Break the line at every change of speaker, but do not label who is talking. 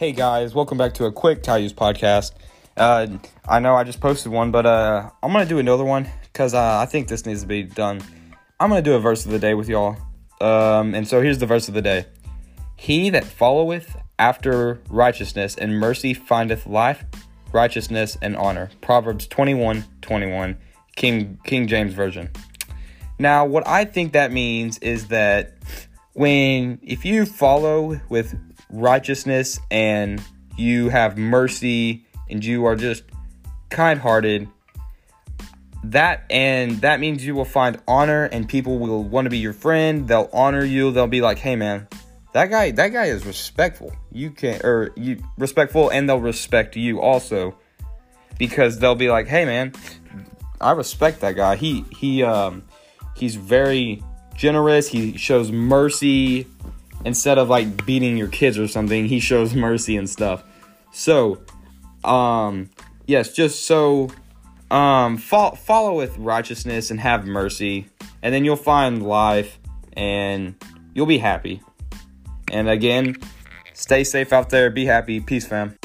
Hey guys, welcome back to a quick Cayuse podcast. Uh, I know I just posted one, but uh, I'm gonna do another one because uh, I think this needs to be done. I'm gonna do a verse of the day with y'all. Um, and so here's the verse of the day: He that followeth after righteousness and mercy findeth life, righteousness, and honor. Proverbs 21, 21, King King James Version. Now, what I think that means is that when if you follow with righteousness and you have mercy and you are just kind-hearted that and that means you will find honor and people will want to be your friend. They'll honor you. They'll be like hey man that guy that guy is respectful. You can or you respectful and they'll respect you also because they'll be like hey man i respect that guy. He he um he's very generous he shows mercy instead of like beating your kids or something, he shows mercy and stuff. So, um, yes, just so um fo- follow with righteousness and have mercy, and then you'll find life and you'll be happy. And again, stay safe out there, be happy, peace, fam.